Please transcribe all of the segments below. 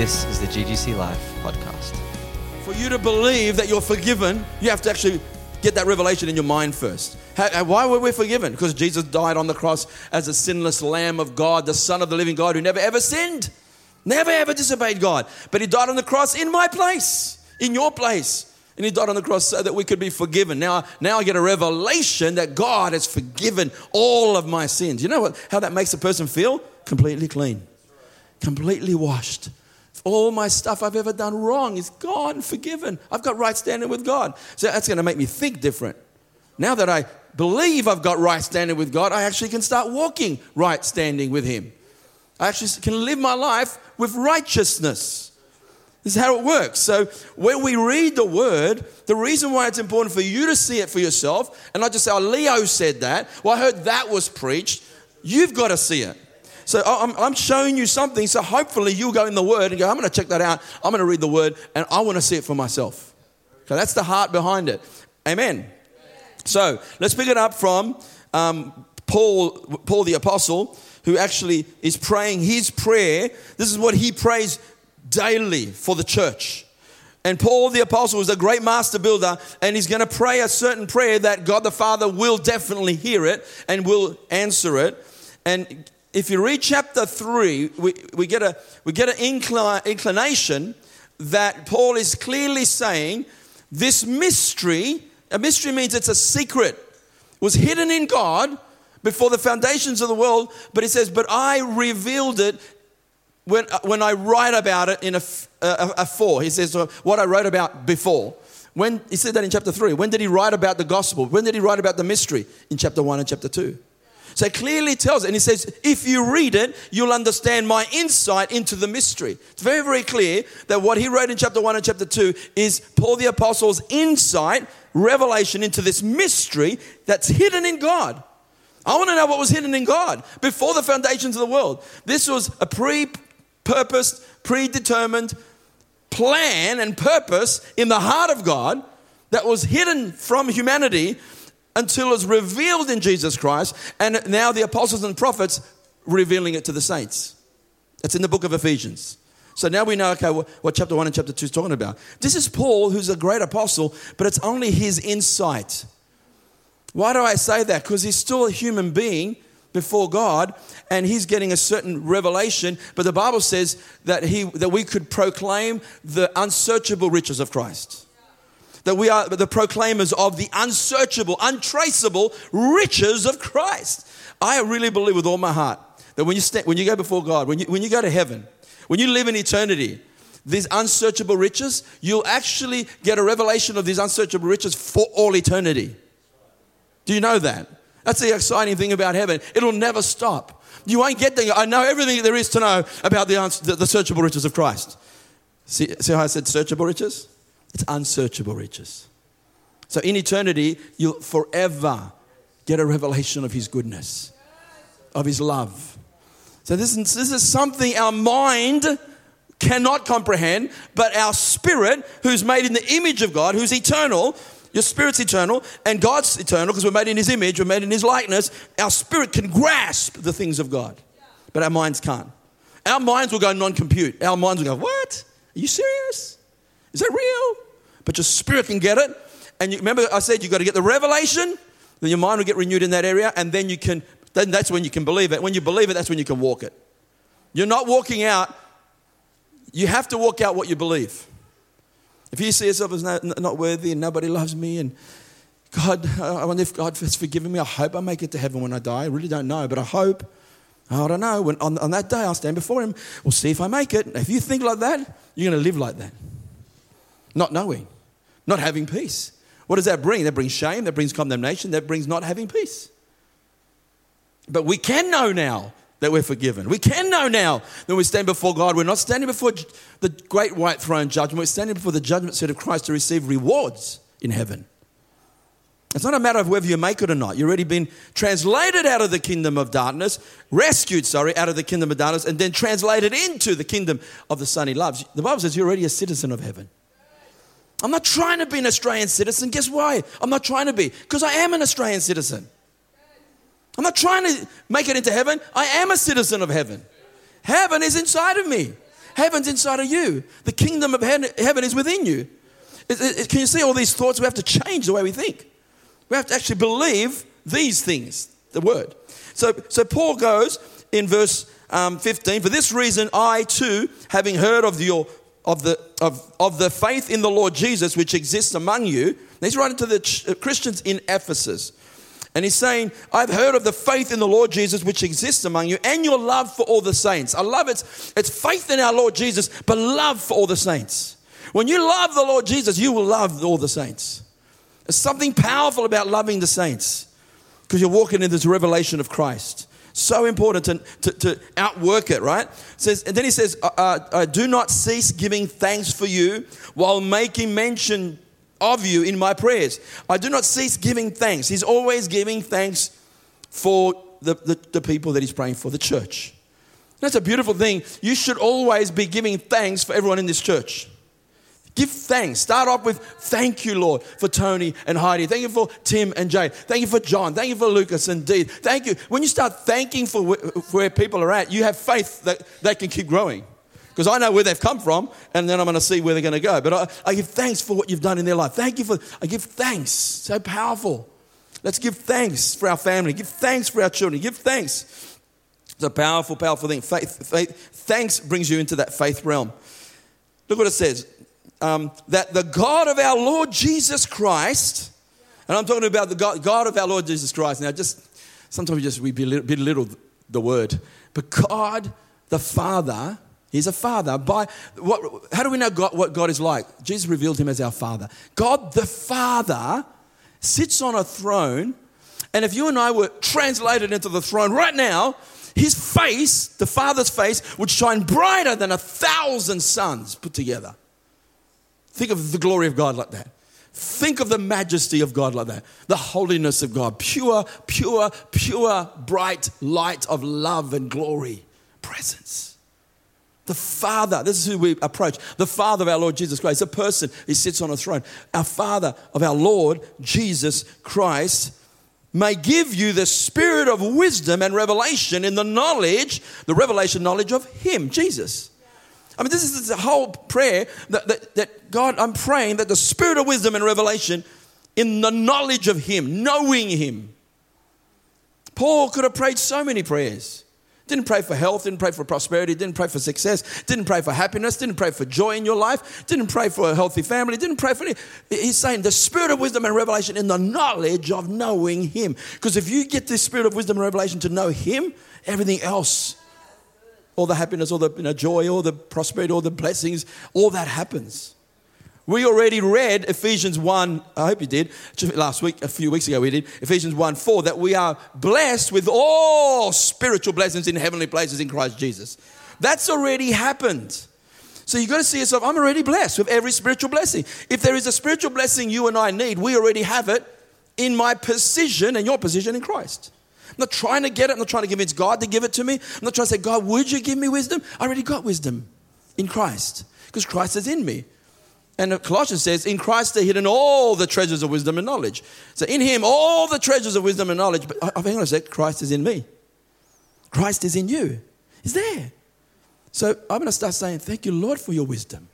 This is the GGC Life podcast. For you to believe that you're forgiven, you have to actually get that revelation in your mind first. How, why were we forgiven? Because Jesus died on the cross as a sinless Lamb of God, the Son of the living God who never ever sinned, never ever disobeyed God. But He died on the cross in my place, in your place. And He died on the cross so that we could be forgiven. Now, now I get a revelation that God has forgiven all of my sins. You know what, how that makes a person feel? Completely clean, completely washed all my stuff I've ever done wrong is gone forgiven. I've got right standing with God. So that's going to make me think different. Now that I believe I've got right standing with God, I actually can start walking right standing with Him. I actually can live my life with righteousness. This is how it works. So when we read the word, the reason why it's important for you to see it for yourself, and not just say, oh, Leo said that, well, I heard that was preached, you've got to see it. So I'm, I'm showing you something, so hopefully you'll go in the word and go, I'm going to check that out. I'm going to read the word, and I want to see it for myself. So that's the heart behind it. Amen. So let's pick it up from um, Paul, Paul the Apostle, who actually is praying his prayer. This is what he prays daily for the church. And Paul the Apostle is a great master builder, and he's going to pray a certain prayer that God the Father will definitely hear it and will answer it. And if you read chapter 3, we, we get, a, we get an incli- inclination that Paul is clearly saying this mystery, a mystery means it's a secret, was hidden in God before the foundations of the world, but he says, But I revealed it when, uh, when I write about it in a, a, a four. He says, What I wrote about before. When he said that in chapter 3. When did he write about the gospel? When did he write about the mystery? In chapter 1 and chapter 2. So it clearly tells, and he says, if you read it, you'll understand my insight into the mystery. It's very, very clear that what he wrote in chapter 1 and chapter 2 is Paul the Apostle's insight, revelation into this mystery that's hidden in God. I want to know what was hidden in God before the foundations of the world. This was a pre purposed, predetermined plan and purpose in the heart of God that was hidden from humanity until it's revealed in Jesus Christ, and now the apostles and prophets revealing it to the saints. It's in the book of Ephesians. So now we know, okay, what chapter 1 and chapter 2 is talking about. This is Paul, who's a great apostle, but it's only his insight. Why do I say that? Because he's still a human being before God and he's getting a certain revelation, but the Bible says that, he, that we could proclaim the unsearchable riches of Christ that we are the proclaimers of the unsearchable, untraceable riches of Christ. I really believe with all my heart that when you, stand, when you go before God, when you, when you go to heaven, when you live in eternity, these unsearchable riches, you'll actually get a revelation of these unsearchable riches for all eternity. Do you know that? That's the exciting thing about heaven. It'll never stop. You won't get there. I know everything there is to know about the, the, the searchable riches of Christ. See, see how I said searchable riches? It's unsearchable riches. So in eternity, you'll forever get a revelation of His goodness, of His love. So this is, this is something our mind cannot comprehend, but our spirit, who's made in the image of God, who's eternal, your spirit's eternal, and God's eternal because we're made in His image, we're made in His likeness. Our spirit can grasp the things of God, but our minds can't. Our minds will go non compute. Our minds will go, What? Are you serious? Is that real? But your spirit can get it. And you, remember, I said you've got to get the revelation, then your mind will get renewed in that area, and then you can, then that's when you can believe it. When you believe it, that's when you can walk it. You're not walking out, you have to walk out what you believe. If you see yourself as not, worthy and nobody loves me, and God, I wonder if God has forgiven me. I hope I make it to heaven when I die. I really don't know, but I hope. I don't know. When, on, on that day, I'll stand before Him. We'll see if I make it. If you think like that, you're going to live like that. Not knowing, not having peace. What does that bring? That brings shame, that brings condemnation, that brings not having peace. But we can know now that we're forgiven. We can know now that we stand before God. We're not standing before the great white throne judgment, we're standing before the judgment seat of Christ to receive rewards in heaven. It's not a matter of whether you make it or not. You've already been translated out of the kingdom of darkness, rescued, sorry, out of the kingdom of darkness, and then translated into the kingdom of the Son he loves. The Bible says you're already a citizen of heaven. I'm not trying to be an Australian citizen. Guess why? I'm not trying to be. Because I am an Australian citizen. I'm not trying to make it into heaven. I am a citizen of heaven. Heaven is inside of me. Heaven's inside of you. The kingdom of heaven is within you. Can you see all these thoughts? We have to change the way we think. We have to actually believe these things, the word. So, so Paul goes in verse um, 15, for this reason, I too, having heard of your of the, of, of the faith in the Lord Jesus which exists among you. he's writing to the uh, Christians in Ephesus. And he's saying, I've heard of the faith in the Lord Jesus which exists among you and your love for all the saints. I love it. It's faith in our Lord Jesus, but love for all the saints. When you love the Lord Jesus, you will love all the saints. There's something powerful about loving the saints because you're walking in this revelation of Christ. So important to, to, to outwork it, right? It says, and then he says, uh, uh, Do not cease giving thanks for you while making mention of you in my prayers. I do not cease giving thanks. He's always giving thanks for the, the, the people that he's praying for, the church. That's a beautiful thing. You should always be giving thanks for everyone in this church. Give thanks. Start off with thank you, Lord, for Tony and Heidi. Thank you for Tim and Jay. Thank you for John. Thank you for Lucas and Dee. Thank you. When you start thanking for where people are at, you have faith that they can keep growing. Because I know where they've come from, and then I'm going to see where they're going to go. But I, I give thanks for what you've done in their life. Thank you for, I give thanks. So powerful. Let's give thanks for our family. Give thanks for our children. Give thanks. It's a powerful, powerful thing. Faith, faith, thanks brings you into that faith realm. Look what it says um, that the God of our Lord Jesus Christ, and I'm talking about the God, God of our Lord Jesus Christ. Now, just sometimes we just we belittle, belittle the word, but God the Father, He's a Father. By what? How do we know God, what God is like? Jesus revealed Him as our Father. God the Father sits on a throne, and if you and I were translated into the throne right now, His face, the Father's face, would shine brighter than a thousand suns put together. Think of the glory of God like that. Think of the majesty of God like that. The holiness of God. Pure, pure, pure, bright light of love and glory. Presence. The Father, this is who we approach. The Father of our Lord Jesus Christ, a person, he sits on a throne. Our Father of our Lord Jesus Christ may give you the spirit of wisdom and revelation in the knowledge, the revelation knowledge of Him, Jesus. I mean, this is the whole prayer that, that, that God, I'm praying that the spirit of wisdom and revelation in the knowledge of Him, knowing Him. Paul could have prayed so many prayers. Didn't pray for health, didn't pray for prosperity, didn't pray for success, didn't pray for happiness, didn't pray for joy in your life, didn't pray for a healthy family, didn't pray for any. He's saying the spirit of wisdom and revelation in the knowledge of knowing Him. Because if you get this spirit of wisdom and revelation to know Him, everything else all the happiness, all the you know, joy, all the prosperity, all the blessings, all that happens. We already read Ephesians 1, I hope you did, last week, a few weeks ago we did, Ephesians 1 4, that we are blessed with all spiritual blessings in heavenly places in Christ Jesus. That's already happened. So you've got to see yourself, I'm already blessed with every spiritual blessing. If there is a spiritual blessing you and I need, we already have it in my position and your position in Christ. I'm not trying to get it. I'm not trying to convince God to give it to me. I'm not trying to say, God, would you give me wisdom? I already got wisdom in Christ because Christ is in me. And Colossians says, in Christ are hidden all the treasures of wisdom and knowledge. So in him, all the treasures of wisdom and knowledge. But I think I said, Christ is in me. Christ is in you. He's there. So I'm going to start saying, thank you, Lord, for your wisdom.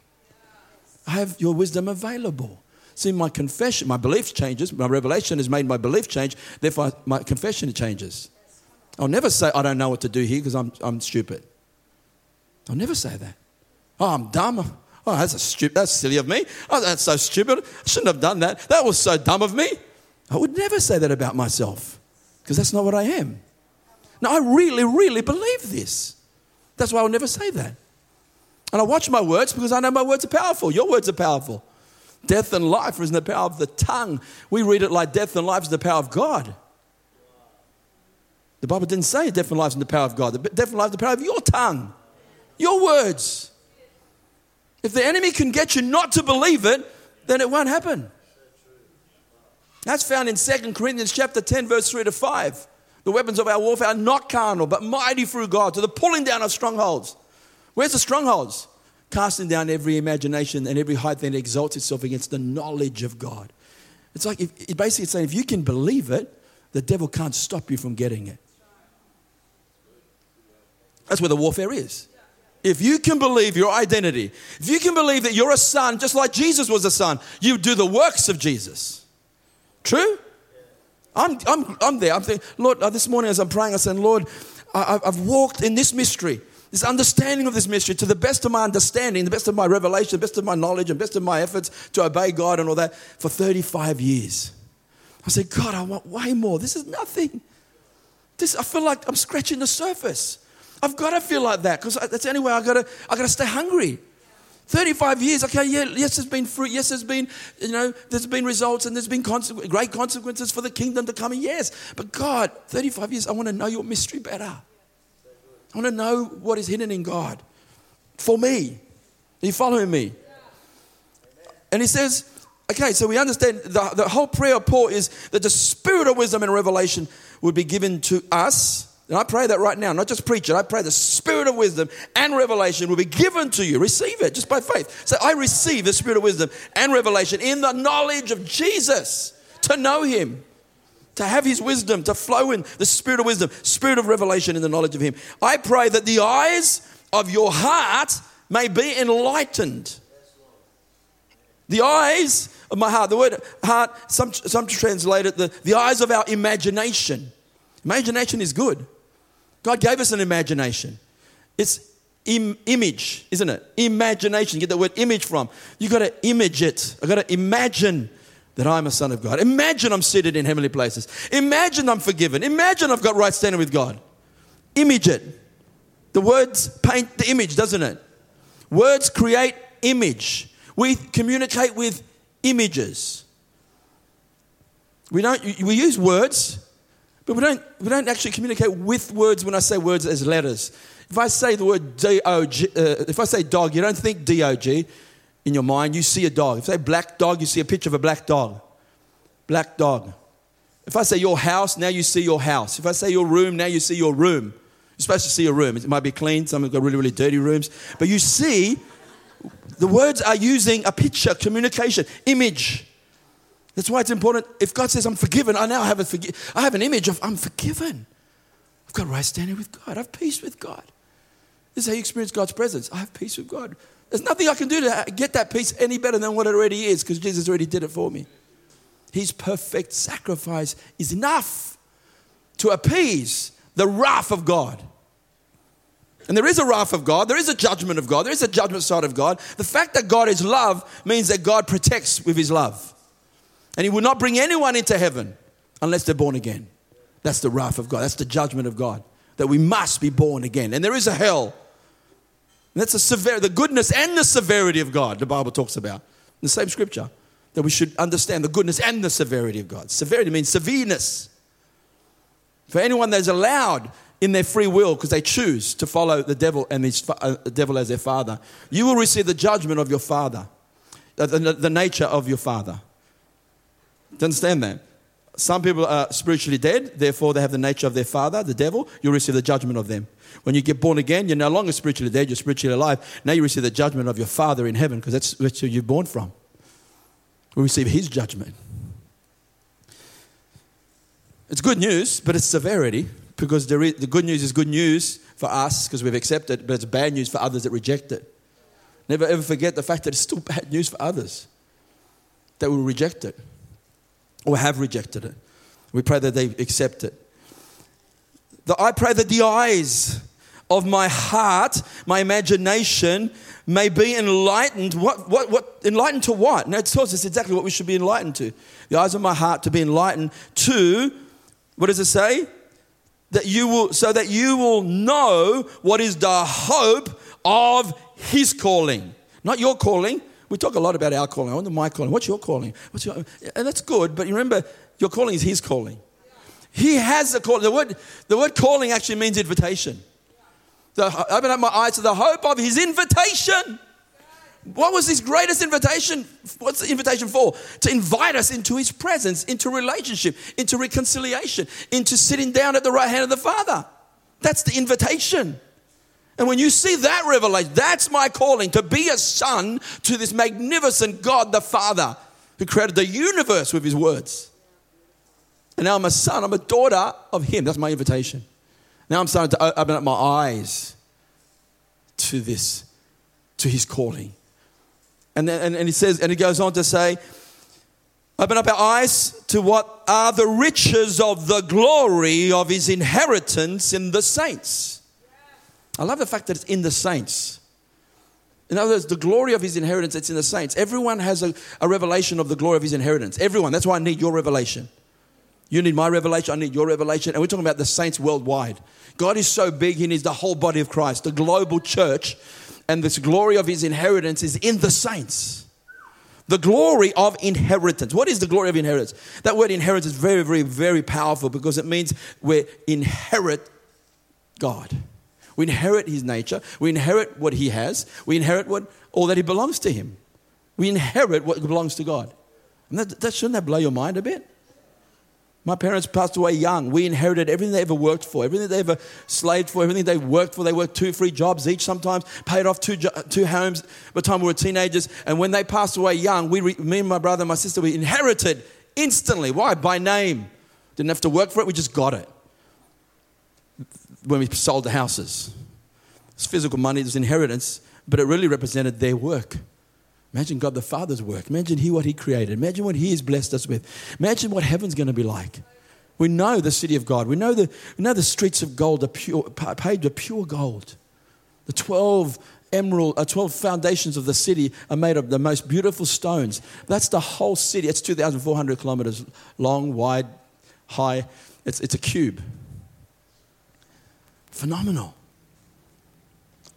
I have your wisdom available. See, my confession, my belief changes. My revelation has made my belief change. Therefore, my confession changes. I'll never say, I don't know what to do here because I'm, I'm stupid. I'll never say that. Oh, I'm dumb. Oh, that's, a stupid, that's silly of me. Oh, that's so stupid. I shouldn't have done that. That was so dumb of me. I would never say that about myself because that's not what I am. Now, I really, really believe this. That's why I'll never say that. And I watch my words because I know my words are powerful. Your words are powerful. Death and life is in the power of the tongue. We read it like death and life is the power of God. The Bible didn't say death and life is in the power of God. The death and life is the power of your tongue, your words. If the enemy can get you not to believe it, then it won't happen. That's found in 2 Corinthians chapter 10, verse 3 to 5. The weapons of our warfare are not carnal, but mighty through God to the pulling down of strongholds. Where's the strongholds? Casting down every imagination and every high thing that exalts itself against the knowledge of God. It's like, if, it basically it's saying if you can believe it, the devil can't stop you from getting it. That's where the warfare is. if you can believe your identity, if you can believe that you're a son, just like Jesus was a son, you do the works of Jesus. True? I'm, I'm, I'm there. I'm thinking, Lord, uh, this morning as I'm praying, I said, Lord, I, I've walked in this mystery, this understanding of this mystery to the best of my understanding, the best of my revelation, the best of my knowledge, and best of my efforts to obey God and all that for 35 years. I said, God, I want way more. This is nothing. This, I feel like I'm scratching the surface. I've got to feel like that because that's the only way I got to. I got to stay hungry. 35 years, okay, yeah, yes, there's been fruit, yes, there's been, you know, there's been results and there's been consequ- great consequences for the kingdom to come yes. But God, 35 years, I want to know your mystery better. I want to know what is hidden in God for me. Are you following me? And he says, okay, so we understand the, the whole prayer of Paul is that the spirit of wisdom and revelation would be given to us and I pray that right now, not just preach it, I pray the spirit of wisdom and revelation will be given to you. Receive it just by faith. So I receive the spirit of wisdom and revelation in the knowledge of Jesus, to know him, to have his wisdom, to flow in the spirit of wisdom, spirit of revelation in the knowledge of him. I pray that the eyes of your heart may be enlightened. The eyes of my heart, the word heart, some, some translate it the, the eyes of our imagination. Imagination is good. God gave us an imagination. It's Im- image, isn't it? Imagination. Get the word image from. You got to image it. I got to imagine that I'm a son of God. Imagine I'm seated in heavenly places. Imagine I'm forgiven. Imagine I've got right standing with God. Image it. The words paint the image, doesn't it? Words create image. We communicate with images. We don't we use words but we don't, we don't actually communicate with words when I say words as letters. If I say the word D-O-G, uh, if I say dog, you don't think D-O-G in your mind, you see a dog. If say black dog, you see a picture of a black dog. Black dog. If I say your house, now you see your house. If I say your room, now you see your room. You're supposed to see a room. It might be clean, some have got really, really dirty rooms. But you see, the words are using a picture, communication, image. That's why it's important. If God says, I'm forgiven, I now have, a forgi- I have an image of I'm forgiven. I've got right standing with God. I have peace with God. This is how you experience God's presence. I have peace with God. There's nothing I can do to get that peace any better than what it already is because Jesus already did it for me. His perfect sacrifice is enough to appease the wrath of God. And there is a wrath of God, there is a judgment of God, there is a judgment side of God. The fact that God is love means that God protects with his love. And he will not bring anyone into heaven unless they're born again. That's the wrath of God. That's the judgment of God. That we must be born again. And there is a hell. And that's the severity, the goodness and the severity of God, the Bible talks about. In the same scripture. That we should understand the goodness and the severity of God. Severity means severeness. For anyone that's allowed in their free will because they choose to follow the devil and his uh, devil as their father, you will receive the judgment of your father, the, the, the nature of your father. Do you understand that? Some people are spiritually dead, therefore they have the nature of their father, the devil. You will receive the judgment of them. When you get born again, you're no longer spiritually dead, you're spiritually alive. Now you receive the judgment of your father in heaven because that's where you're born from. We receive his judgment. It's good news, but it's severity because the, the good news is good news for us because we've accepted, but it's bad news for others that reject it. Never ever forget the fact that it's still bad news for others that will reject it or have rejected it. We pray that they accept it. The, I pray that the eyes of my heart, my imagination, may be enlightened. What, what, what, enlightened to what? Now it tells us exactly what we should be enlightened to. The eyes of my heart to be enlightened to, what does it say? That you will, so that you will know what is the hope of his calling. Not your calling, we talk a lot about our calling. I wonder my calling. What's your calling? What's your, and that's good, but remember, your calling is His calling. He has a call. The word, the word calling actually means invitation. The, open up my eyes to the hope of His invitation. What was His greatest invitation? What's the invitation for? To invite us into His presence, into relationship, into reconciliation, into sitting down at the right hand of the Father. That's the invitation. And when you see that revelation, that's my calling to be a son to this magnificent God the Father who created the universe with his words. And now I'm a son, I'm a daughter of him. That's my invitation. Now I'm starting to open up my eyes to this, to his calling. And, then, and, and he says, and he goes on to say, Open up our eyes to what are the riches of the glory of his inheritance in the saints. I love the fact that it's in the saints. In other words, the glory of his inheritance, it's in the saints. Everyone has a, a revelation of the glory of his inheritance. Everyone. That's why I need your revelation. You need my revelation, I need your revelation. And we're talking about the saints worldwide. God is so big, He needs the whole body of Christ, the global church. And this glory of His inheritance is in the saints. The glory of inheritance. What is the glory of inheritance? That word inheritance is very, very, very powerful because it means we inherit God. We inherit His nature. We inherit what He has. We inherit what all that He belongs to Him. We inherit what belongs to God. And that, that shouldn't that blow your mind a bit? My parents passed away young. We inherited everything they ever worked for, everything they ever slaved for, everything they worked for. They worked two free jobs each sometimes, paid off two, two homes by the time we were teenagers. And when they passed away young, we, me and my brother and my sister, we inherited instantly. Why? By name. Didn't have to work for it, we just got it. When we sold the houses. It's physical money, it's inheritance, but it really represented their work. Imagine God the Father's work. Imagine He what He created. Imagine what He has blessed us with. Imagine what heaven's going to be like. We know the city of God. We know the, we know the streets of gold are pure, paved with pure gold. The 12 emerald, uh, 12 foundations of the city are made of the most beautiful stones. That's the whole city. It's 2,400 kilometers long, wide, high. It's, it's a cube. Phenomenal.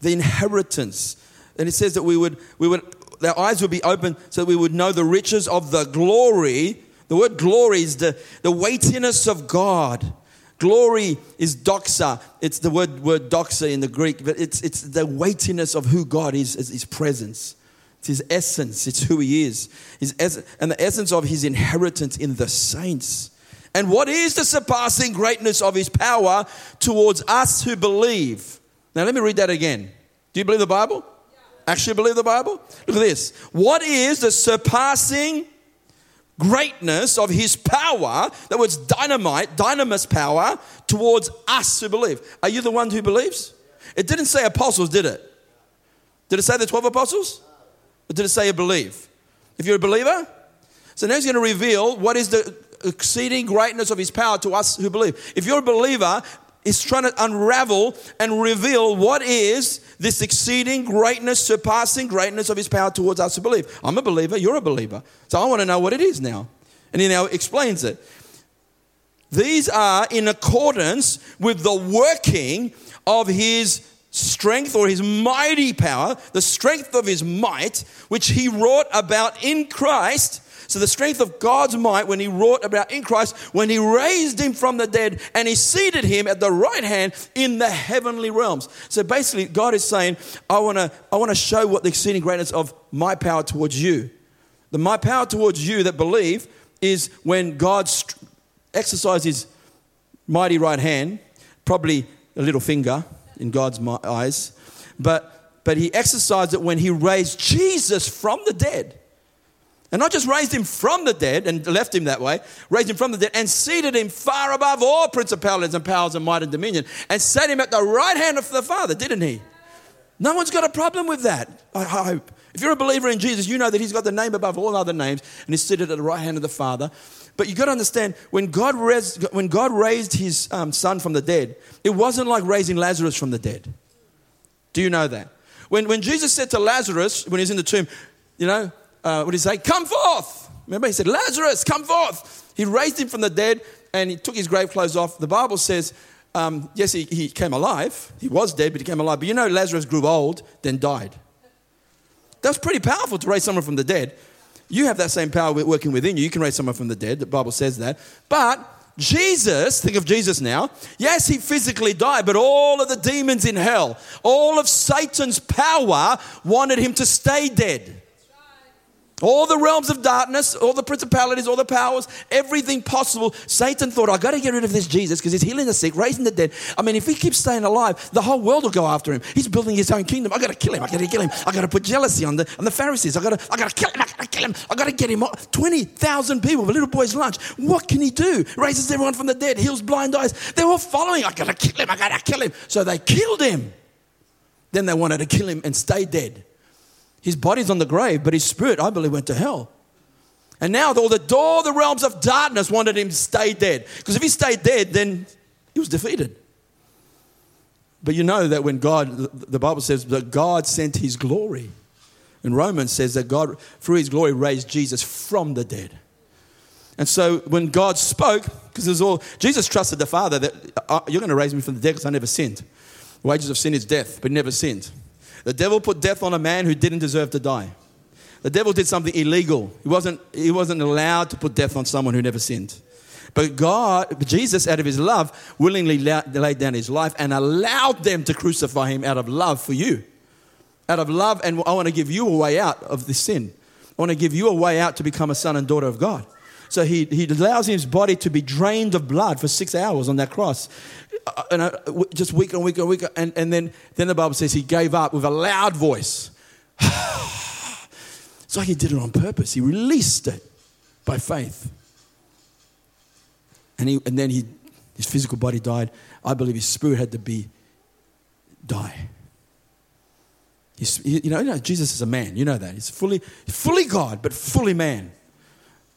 The inheritance. And it says that we would, we would our eyes would be open so we would know the riches of the glory. The word glory is the, the weightiness of God. Glory is doxa. It's the word, word doxa in the Greek, but it's, it's the weightiness of who God is, his presence. It's his essence, it's who he is. His es- and the essence of his inheritance in the saints. And what is the surpassing greatness of his power towards us who believe? Now, let me read that again. Do you believe the Bible? Actually believe the Bible? Look at this. What is the surpassing greatness of his power? That was dynamite, dynamis power towards us who believe. Are you the one who believes? It didn't say apostles, did it? Did it say the 12 apostles? Or did it say you believe? If you're a believer? So now he's going to reveal what is the exceeding greatness of his power to us who believe. If you're a believer, is trying to unravel and reveal what is this exceeding greatness, surpassing greatness of his power towards us who believe. I'm a believer, you're a believer. So I want to know what it is now. And he now explains it. These are in accordance with the working of his strength or his mighty power, the strength of his might, which he wrought about in Christ so the strength of God's might when he wrought about in Christ, when he raised him from the dead and he seated him at the right hand in the heavenly realms. So basically, God is saying, I want to I wanna show what the exceeding greatness of my power towards you. The my power towards you that believe is when God exercised his mighty right hand, probably a little finger in God's eyes, but, but he exercised it when he raised Jesus from the dead. And not just raised him from the dead and left him that way, raised him from the dead and seated him far above all principalities and powers and might and dominion and set him at the right hand of the Father, didn't he? No one's got a problem with that, I hope. If you're a believer in Jesus, you know that he's got the name above all other names and he's seated at the right hand of the Father. But you've got to understand, when God when God raised his um, son from the dead, it wasn't like raising Lazarus from the dead. Do you know that? When, when Jesus said to Lazarus, when he's in the tomb, you know, uh, what did he say? Come forth. Remember, he said, Lazarus, come forth. He raised him from the dead and he took his grave clothes off. The Bible says, um, yes, he, he came alive. He was dead, but he came alive. But you know, Lazarus grew old, then died. That's pretty powerful to raise someone from the dead. You have that same power working within you. You can raise someone from the dead. The Bible says that. But Jesus, think of Jesus now. Yes, he physically died, but all of the demons in hell, all of Satan's power wanted him to stay dead. All the realms of darkness, all the principalities, all the powers, everything possible. Satan thought, I got to get rid of this Jesus because he's healing the sick, raising the dead. I mean, if he keeps staying alive, the whole world will go after him. He's building his own kingdom. I got to kill him. I got to kill him. I got to put jealousy on the, on the Pharisees. I got to, I got to kill him. I got to kill him. I got to get him. 20,000 people, a little boy's lunch. What can he do? Raises everyone from the dead, heals blind eyes. They're all following. I got to kill him. I got to kill him. So they killed him. Then they wanted to kill him and stay dead. His body's on the grave, but his spirit, I believe, went to hell. And now all the, all the realms of darkness wanted him to stay dead. Because if he stayed dead, then he was defeated. But you know that when God, the Bible says that God sent his glory. And Romans says that God, through his glory, raised Jesus from the dead. And so when God spoke, because it was all, Jesus trusted the Father that uh, you're going to raise me from the dead because I never sinned. The wages of sin is death, but never sinned. The devil put death on a man who didn't deserve to die. The devil did something illegal. He wasn't, he wasn't allowed to put death on someone who never sinned. But God, Jesus, out of his love, willingly laid down his life and allowed them to crucify him out of love for you. Out of love, and I want to give you a way out of this sin. I want to give you a way out to become a son and daughter of God. So he, he allows his body to be drained of blood for six hours on that cross. Uh, and uh, just week and week and week. And, and then, then the Bible says he gave up with a loud voice. it's like he did it on purpose. He released it by faith. And, he, and then he, his physical body died. I believe his spirit had to be die. He's, you, know, you know, Jesus is a man. You know that. He's fully, fully God, but fully man.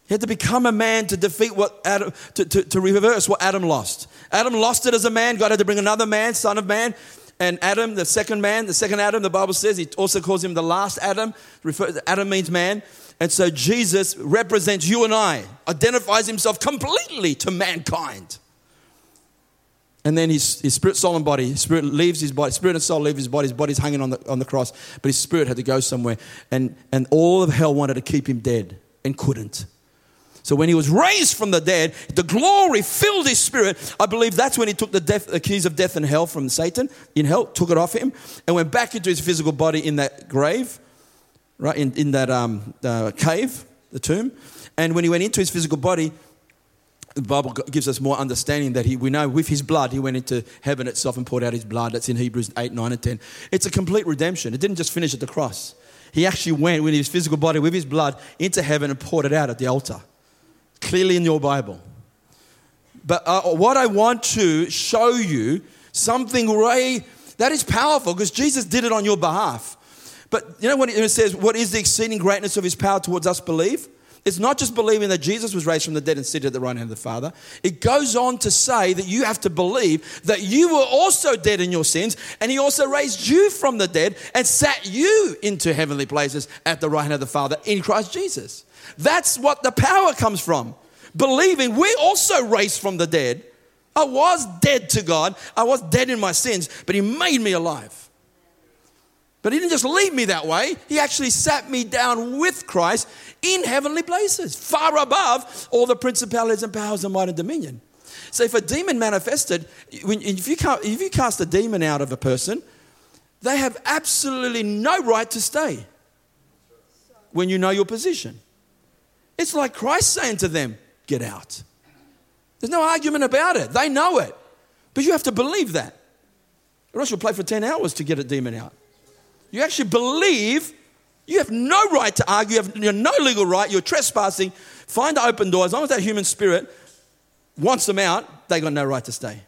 He had to become a man to defeat what Adam, to, to, to reverse what Adam lost. Adam lost it as a man. God had to bring another man, son of man. And Adam, the second man, the second Adam, the Bible says, he also calls him the last Adam. Adam means man. And so Jesus represents you and I, identifies himself completely to mankind. And then his, his spirit, soul, and body, his spirit leaves his body, spirit and soul leave his body, his body's hanging on the, on the cross, but his spirit had to go somewhere. And, and all of hell wanted to keep him dead and couldn't. So when he was raised from the dead, the glory filled his spirit. I believe that's when he took the, death, the keys of death and hell from Satan in hell, took it off him, and went back into his physical body in that grave, right, in, in that um, uh, cave, the tomb. And when he went into his physical body, the Bible gives us more understanding that he, we know with his blood, he went into heaven itself and poured out his blood. That's in Hebrews 8, 9, and 10. It's a complete redemption. It didn't just finish at the cross. He actually went with his physical body, with his blood, into heaven and poured it out at the altar clearly in your Bible. But uh, what I want to show you something Ray that is powerful because Jesus did it on your behalf. But you know when it says, What is the exceeding greatness of his power towards us believe? It's not just believing that Jesus was raised from the dead and seated at the right hand of the Father. It goes on to say that you have to believe that you were also dead in your sins, and He also raised you from the dead and sat you into heavenly places at the right hand of the Father in Christ Jesus. That's what the power comes from. Believing we also raised from the dead. I was dead to God, I was dead in my sins, but He made me alive. But He didn't just leave me that way, He actually sat me down with Christ in heavenly places, far above all the principalities and powers and might and dominion. So if a demon manifested, if you, if you cast a demon out of a person, they have absolutely no right to stay when you know your position. It's like Christ saying to them, Get out. There's no argument about it. They know it. But you have to believe that. Or else you'll play for 10 hours to get a demon out. You actually believe you have no right to argue, you have no legal right, you're trespassing. Find the open door. As long as that human spirit wants them out, they got no right to stay.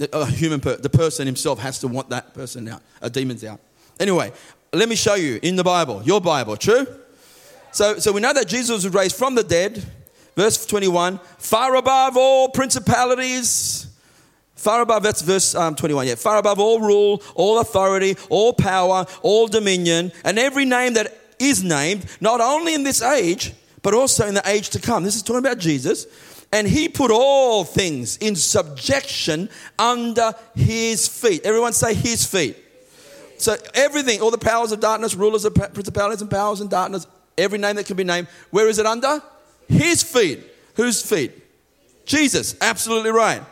A uh, human, per, the person himself has to want that person out, a demon's out. Anyway, let me show you in the Bible, your Bible, true? So, so we know that Jesus was raised from the dead. Verse 21 far above all principalities. Far above, that's verse um, 21, yeah. Far above all rule, all authority, all power, all dominion, and every name that is named, not only in this age, but also in the age to come. This is talking about Jesus. And he put all things in subjection under his feet. Everyone say his feet. So everything, all the powers of darkness, rulers of principalities and powers and darkness, Every name that can be named. Where is it under? His feet. Whose feet? Jesus. Absolutely right.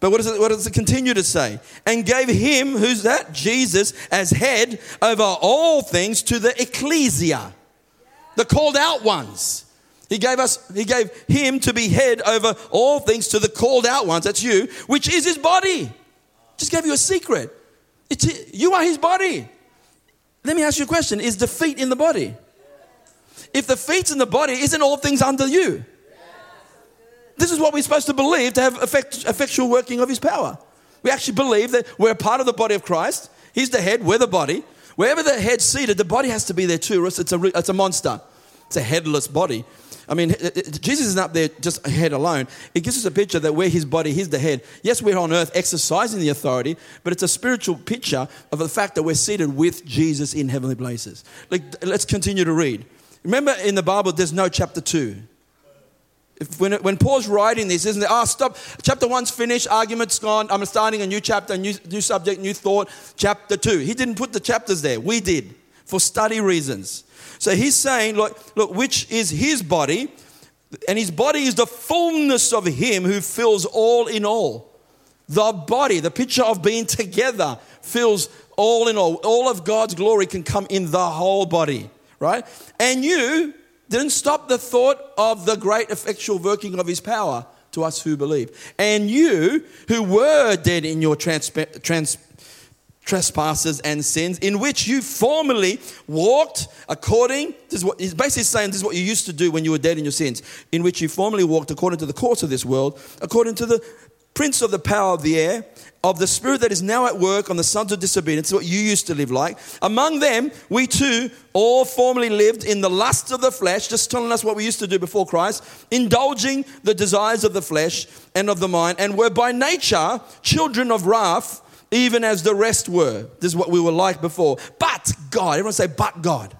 But what does, it, what does it continue to say? And gave him, who's that? Jesus, as head over all things to the ecclesia, the called out ones. He gave us, he gave him to be head over all things to the called out ones. That's you, which is his body. Just gave you a secret. It's, you are his body. Let me ask you a question Is the feet in the body? If the feet's in the body, isn't all things under you? This is what we're supposed to believe to have effect, effectual working of his power. We actually believe that we're a part of the body of Christ. He's the head, we're the body. Wherever the head's seated, the body has to be there too. or else It's a, it's a monster. It's a headless body. I mean, Jesus isn't up there just head alone. It gives us a picture that we're his body, he's the head. Yes, we're on earth exercising the authority, but it's a spiritual picture of the fact that we're seated with Jesus in heavenly places. Like, let's continue to read. Remember in the Bible, there's no chapter two. If, when, when Paul's writing this, isn't it? Ah, stop. Chapter one's finished. Argument's gone. I'm starting a new chapter, new, new subject, new thought. Chapter two. He didn't put the chapters there. We did for study reasons. So he's saying, look, look, which is his body, and his body is the fullness of him who fills all in all. The body, the picture of being together, fills all in all. All of God's glory can come in the whole body, right? And you didn't stop the thought of the great effectual working of his power to us who believe. And you who were dead in your trans- trespasses and sins, in which you formerly walked according, this is what he's basically saying, this is what you used to do when you were dead in your sins, in which you formerly walked according to the course of this world, according to the prince of the power of the air, of the spirit that is now at work on the sons of disobedience, what you used to live like. Among them, we too all formerly lived in the lust of the flesh, just telling us what we used to do before Christ, indulging the desires of the flesh and of the mind, and were by nature children of wrath, even as the rest were. This is what we were like before. But God, everyone say, but God.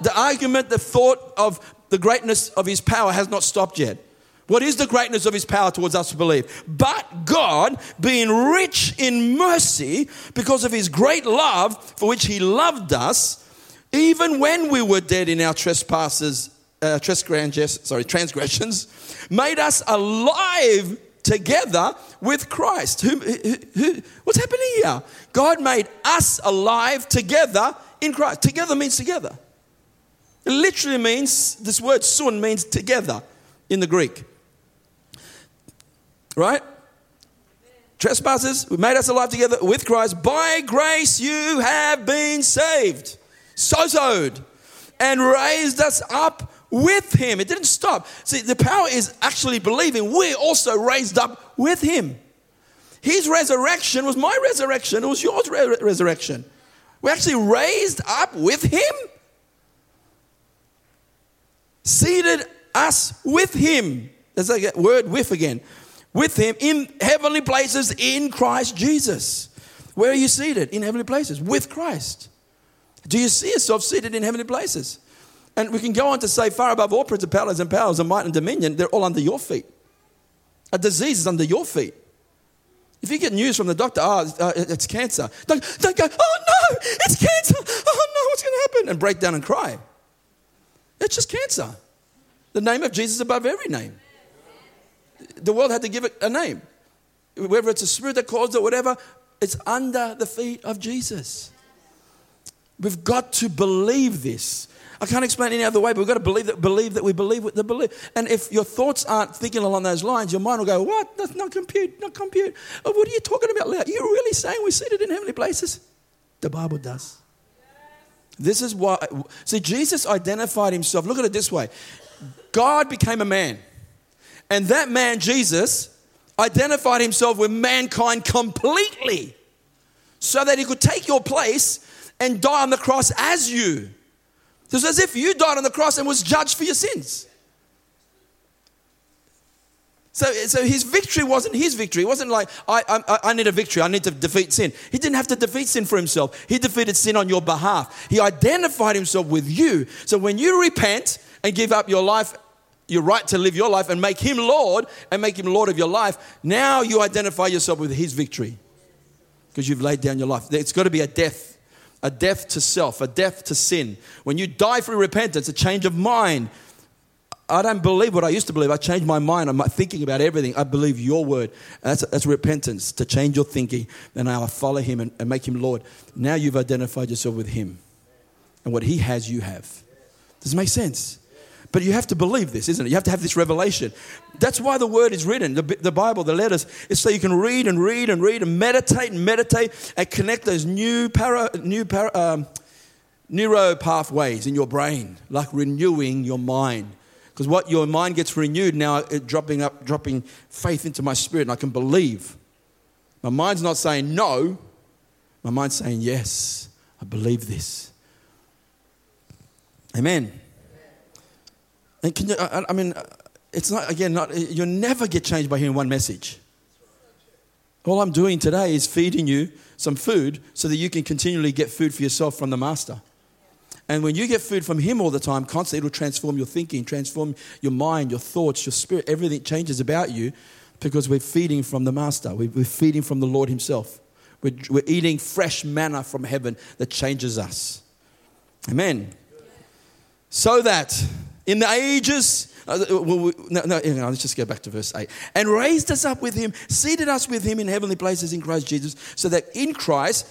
The argument, the thought of the greatness of his power has not stopped yet. What is the greatness of his power towards us to believe? But God, being rich in mercy because of his great love for which he loved us, even when we were dead in our trespasses, uh, transgressions, sorry, transgressions, made us alive together with Christ. Who, who, who, what's happening here? God made us alive together in Christ. Together means together. It literally means, this word sun means together in the Greek. Right? Trespasses, we made us alive together with Christ. By grace you have been saved, sozoed, and raised us up with him. It didn't stop. See, the power is actually believing we're also raised up with him. His resurrection was my resurrection, it was your re- resurrection. We're actually raised up with him seated us with him. There's a word with again. With him in heavenly places in Christ Jesus. Where are you seated? In heavenly places with Christ. Do you see yourself seated in heavenly places? And we can go on to say, far above all principalities and powers and might and dominion, they're all under your feet. A disease is under your feet. If you get news from the doctor, oh, it's cancer, don't, don't go, oh no, it's cancer. Oh no, what's going to happen? And break down and cry. It's just cancer. The name of Jesus above every name. The world had to give it a name. Whether it's a spirit that caused it, whatever, it's under the feet of Jesus. We've got to believe this. I can't explain it any other way, but we've got to believe that, believe that we believe what the believe. And if your thoughts aren't thinking along those lines, your mind will go, What? That's not compute, not compute. Oh, what are you talking about, Are you really saying we're seated in heavenly places? The Bible does. This is why, see, Jesus identified himself. Look at it this way God became a man. And that man, Jesus, identified himself with mankind completely so that he could take your place and die on the cross as you. It's as if you died on the cross and was judged for your sins. So, so his victory wasn't his victory. It wasn't like, I, I, I need a victory. I need to defeat sin. He didn't have to defeat sin for himself. He defeated sin on your behalf. He identified himself with you. So when you repent and give up your life, your right to live your life and make him Lord and make him Lord of your life, now you identify yourself with his victory because you've laid down your life. It's got to be a death, a death to self, a death to sin. When you die through repentance, a change of mind. I don't believe what I used to believe. I changed my mind. I'm thinking about everything. I believe your word. That's, that's repentance, to change your thinking. And now I follow him and, and make him Lord. Now you've identified yourself with him. And what he has, you have. Does it make sense? But you have to believe this, isn't it? You have to have this revelation. That's why the word is written, the, the Bible, the letters, is so you can read and read and read and meditate and meditate and connect those new para, new para, um, neuro pathways in your brain, like renewing your mind. Because what your mind gets renewed now, it dropping up, dropping faith into my spirit, and I can believe. My mind's not saying no, my mind's saying yes, I believe this. Amen. And can you, I, I mean, uh, it's not, again, not, uh, you'll never get changed by hearing one message. All I'm doing today is feeding you some food so that you can continually get food for yourself from the Master. And when you get food from Him all the time, constantly, it'll transform your thinking, transform your mind, your thoughts, your spirit. Everything changes about you because we're feeding from the Master. We're feeding from the Lord Himself. We're, we're eating fresh manna from heaven that changes us. Amen. So that in the ages, uh, well, no, no, no, let's just go back to verse 8. And raised us up with him, seated us with him in heavenly places in Christ Jesus, so that in Christ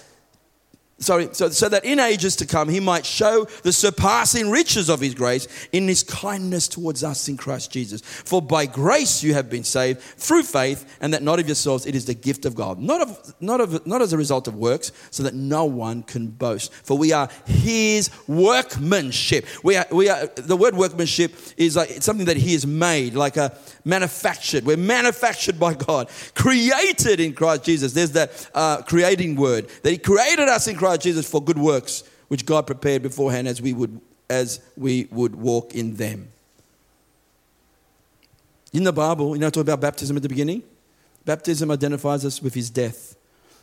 sorry, so, so that in ages to come he might show the surpassing riches of his grace in his kindness towards us in Christ Jesus. For by grace you have been saved through faith, and that not of yourselves, it is the gift of God. Not, of, not, of, not as a result of works, so that no one can boast. For we are his workmanship. We are, we are, the word workmanship is like something that he has made, like a manufactured. We're manufactured by God, created in Christ Jesus. There's that uh, creating word that he created us in Christ Christ Jesus for good works, which God prepared beforehand as we would, as we would walk in them. In the Bible, you know, I about baptism at the beginning. Baptism identifies us with his death.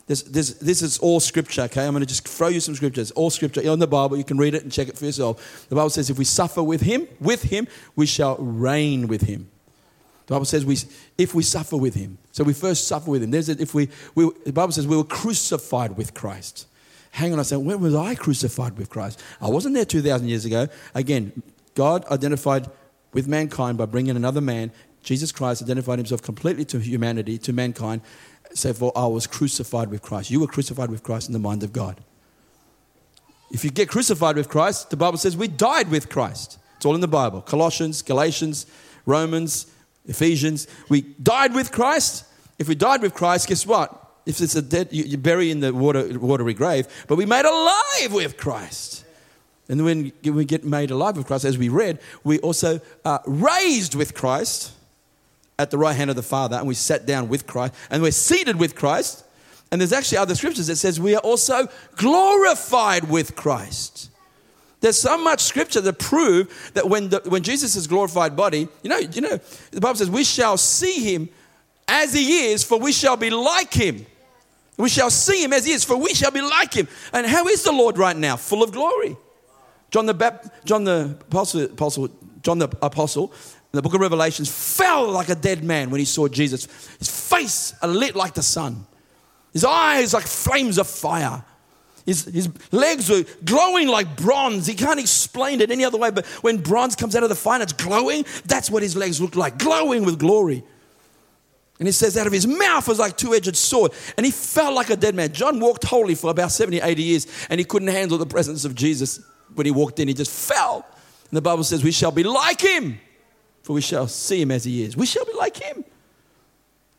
This, this, this is all scripture, okay? I'm going to just throw you some scriptures. All scripture in the Bible. You can read it and check it for yourself. The Bible says, if we suffer with him, with him, we shall reign with him. The Bible says, we, if we suffer with him. So we first suffer with him. There's a, if we, we, the Bible says we were crucified with Christ hang on a second, when was I crucified with Christ? I wasn't there 2,000 years ago. Again, God identified with mankind by bringing another man. Jesus Christ identified himself completely to humanity, to mankind. So, for I was crucified with Christ. You were crucified with Christ in the mind of God. If you get crucified with Christ, the Bible says we died with Christ. It's all in the Bible Colossians, Galatians, Romans, Ephesians. We died with Christ. If we died with Christ, guess what? If it's a dead, you, you bury in the water, watery grave, but we made alive with Christ. And when we get made alive with Christ, as we read, we also are raised with Christ at the right hand of the Father, and we sat down with Christ, and we're seated with Christ. And there's actually other scriptures that says we are also glorified with Christ. There's so much scripture that prove that when, the, when Jesus' is glorified body, you know, you know, the Bible says we shall see him as he is, for we shall be like him. We shall see him as he is, for we shall be like him. And how is the Lord right now? Full of glory. John the, Bap- John the Apostle, Apostle, John the Apostle, in the book of Revelations, fell like a dead man when he saw Jesus. His face lit like the sun, his eyes like flames of fire. His, his legs were glowing like bronze. He can't explain it any other way, but when bronze comes out of the fire and it's glowing, that's what his legs look like, glowing with glory. And he says, out of his mouth was like two-edged sword. And he felt like a dead man. John walked holy for about 70, 80 years, and he couldn't handle the presence of Jesus. When he walked in, he just fell. And the Bible says, we shall be like him, for we shall see him as he is. We shall be like him.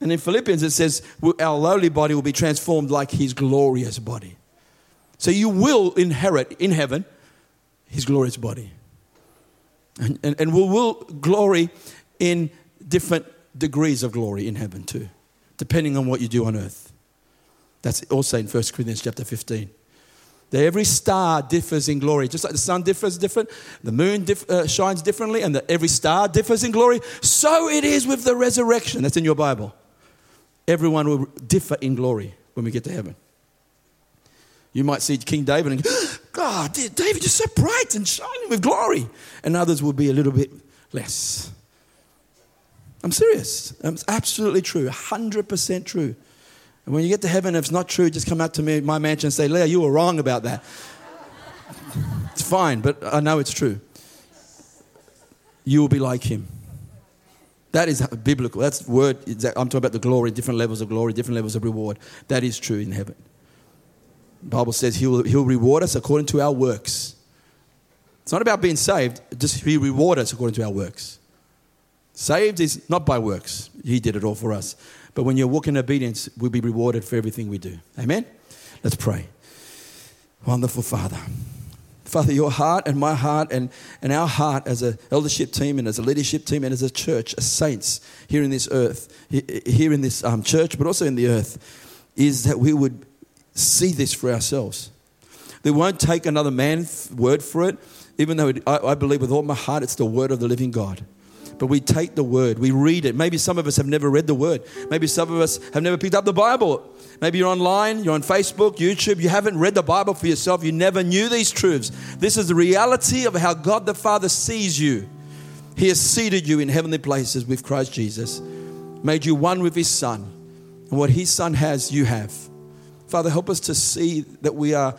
And in Philippians, it says, our lowly body will be transformed like his glorious body. So you will inherit in heaven his glorious body. And, and, and we will glory in different degrees of glory in heaven too, depending on what you do on earth. That's also in 1 Corinthians chapter 15. That every star differs in glory. Just like the sun differs different, the moon diff- uh, shines differently, and that every star differs in glory, so it is with the resurrection. That's in your Bible. Everyone will differ in glory when we get to heaven. You might see King David and go, God, David, you're so bright and shining with glory. And others will be a little bit less. I'm serious. It's absolutely true. 100% true. And when you get to heaven, if it's not true, just come out to me, my mansion, and say, Leah, you were wrong about that. it's fine, but I know it's true. You will be like him. That is biblical. That's word. I'm talking about the glory, different levels of glory, different levels of reward. That is true in heaven. The Bible says he'll, he'll reward us according to our works. It's not about being saved, just he reward us according to our works. Saved is not by works. He did it all for us. But when you walk in obedience, we'll be rewarded for everything we do. Amen? Let's pray. Wonderful Father. Father, your heart and my heart and, and our heart as an eldership team and as a leadership team and as a church, as saints here in this earth, here in this um, church, but also in the earth, is that we would see this for ourselves. They won't take another man's word for it, even though it, I, I believe with all my heart it's the word of the living God. But we take the word, we read it. Maybe some of us have never read the word. Maybe some of us have never picked up the Bible. Maybe you're online, you're on Facebook, YouTube, you haven't read the Bible for yourself, you never knew these truths. This is the reality of how God the Father sees you. He has seated you in heavenly places with Christ Jesus, made you one with His Son. And what His Son has, you have. Father, help us to see that we are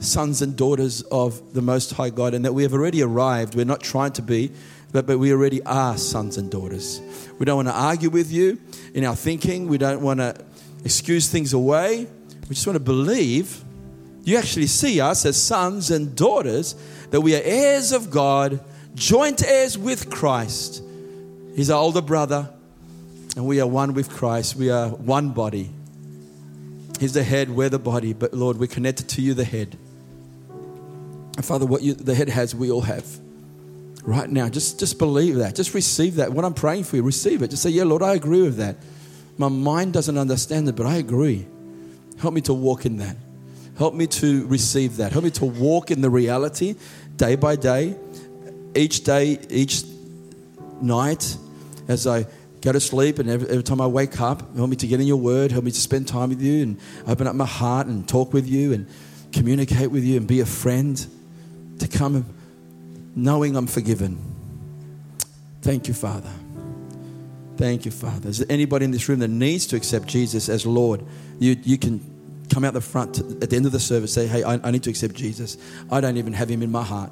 sons and daughters of the Most High God and that we have already arrived. We're not trying to be, but, but we already are sons and daughters. We don't want to argue with you in our thinking, we don't want to excuse things away. We just want to believe you actually see us as sons and daughters, that we are heirs of God, joint heirs with Christ. He's our older brother, and we are one with Christ. We are one body. He's the head, we're the body, but Lord, we're connected to you, the head. And Father, what you, the head has, we all have. Right now, just, just believe that. Just receive that. What I'm praying for you, receive it. Just say, Yeah, Lord, I agree with that. My mind doesn't understand it, but I agree. Help me to walk in that. Help me to receive that. Help me to walk in the reality day by day, each day, each night, as I go to sleep and every, every time I wake up. Help me to get in your word. Help me to spend time with you and open up my heart and talk with you and communicate with you and be a friend. To come knowing I'm forgiven. Thank you, Father. Thank you, Father. Is there anybody in this room that needs to accept Jesus as Lord? You, you can come out the front at the end of the service, say, Hey, I, I need to accept Jesus. I don't even have him in my heart.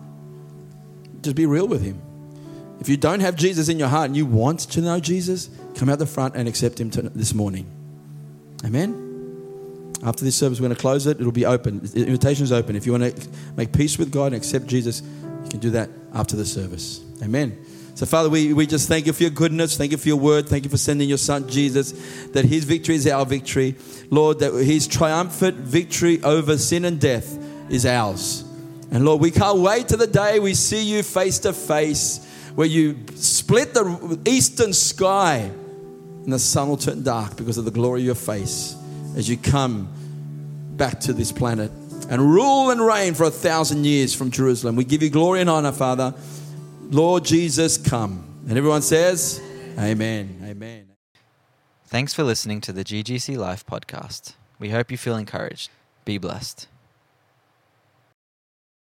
Just be real with him. If you don't have Jesus in your heart and you want to know Jesus, come out the front and accept him to, this morning. Amen. After this service, we're going to close it. It'll be open. The invitation is open. If you want to make peace with God and accept Jesus, you can do that after the service. Amen. So, Father, we, we just thank you for your goodness. Thank you for your word. Thank you for sending your son, Jesus, that his victory is our victory. Lord, that his triumphant victory over sin and death is ours. And Lord, we can't wait to the day we see you face to face, where you split the eastern sky and the sun will turn dark because of the glory of your face as you come back to this planet and rule and reign for a thousand years from Jerusalem. We give you glory and honor, Father. Lord Jesus, come. And everyone says, Amen. Amen. Thanks for listening to the GGC Life podcast. We hope you feel encouraged. Be blessed.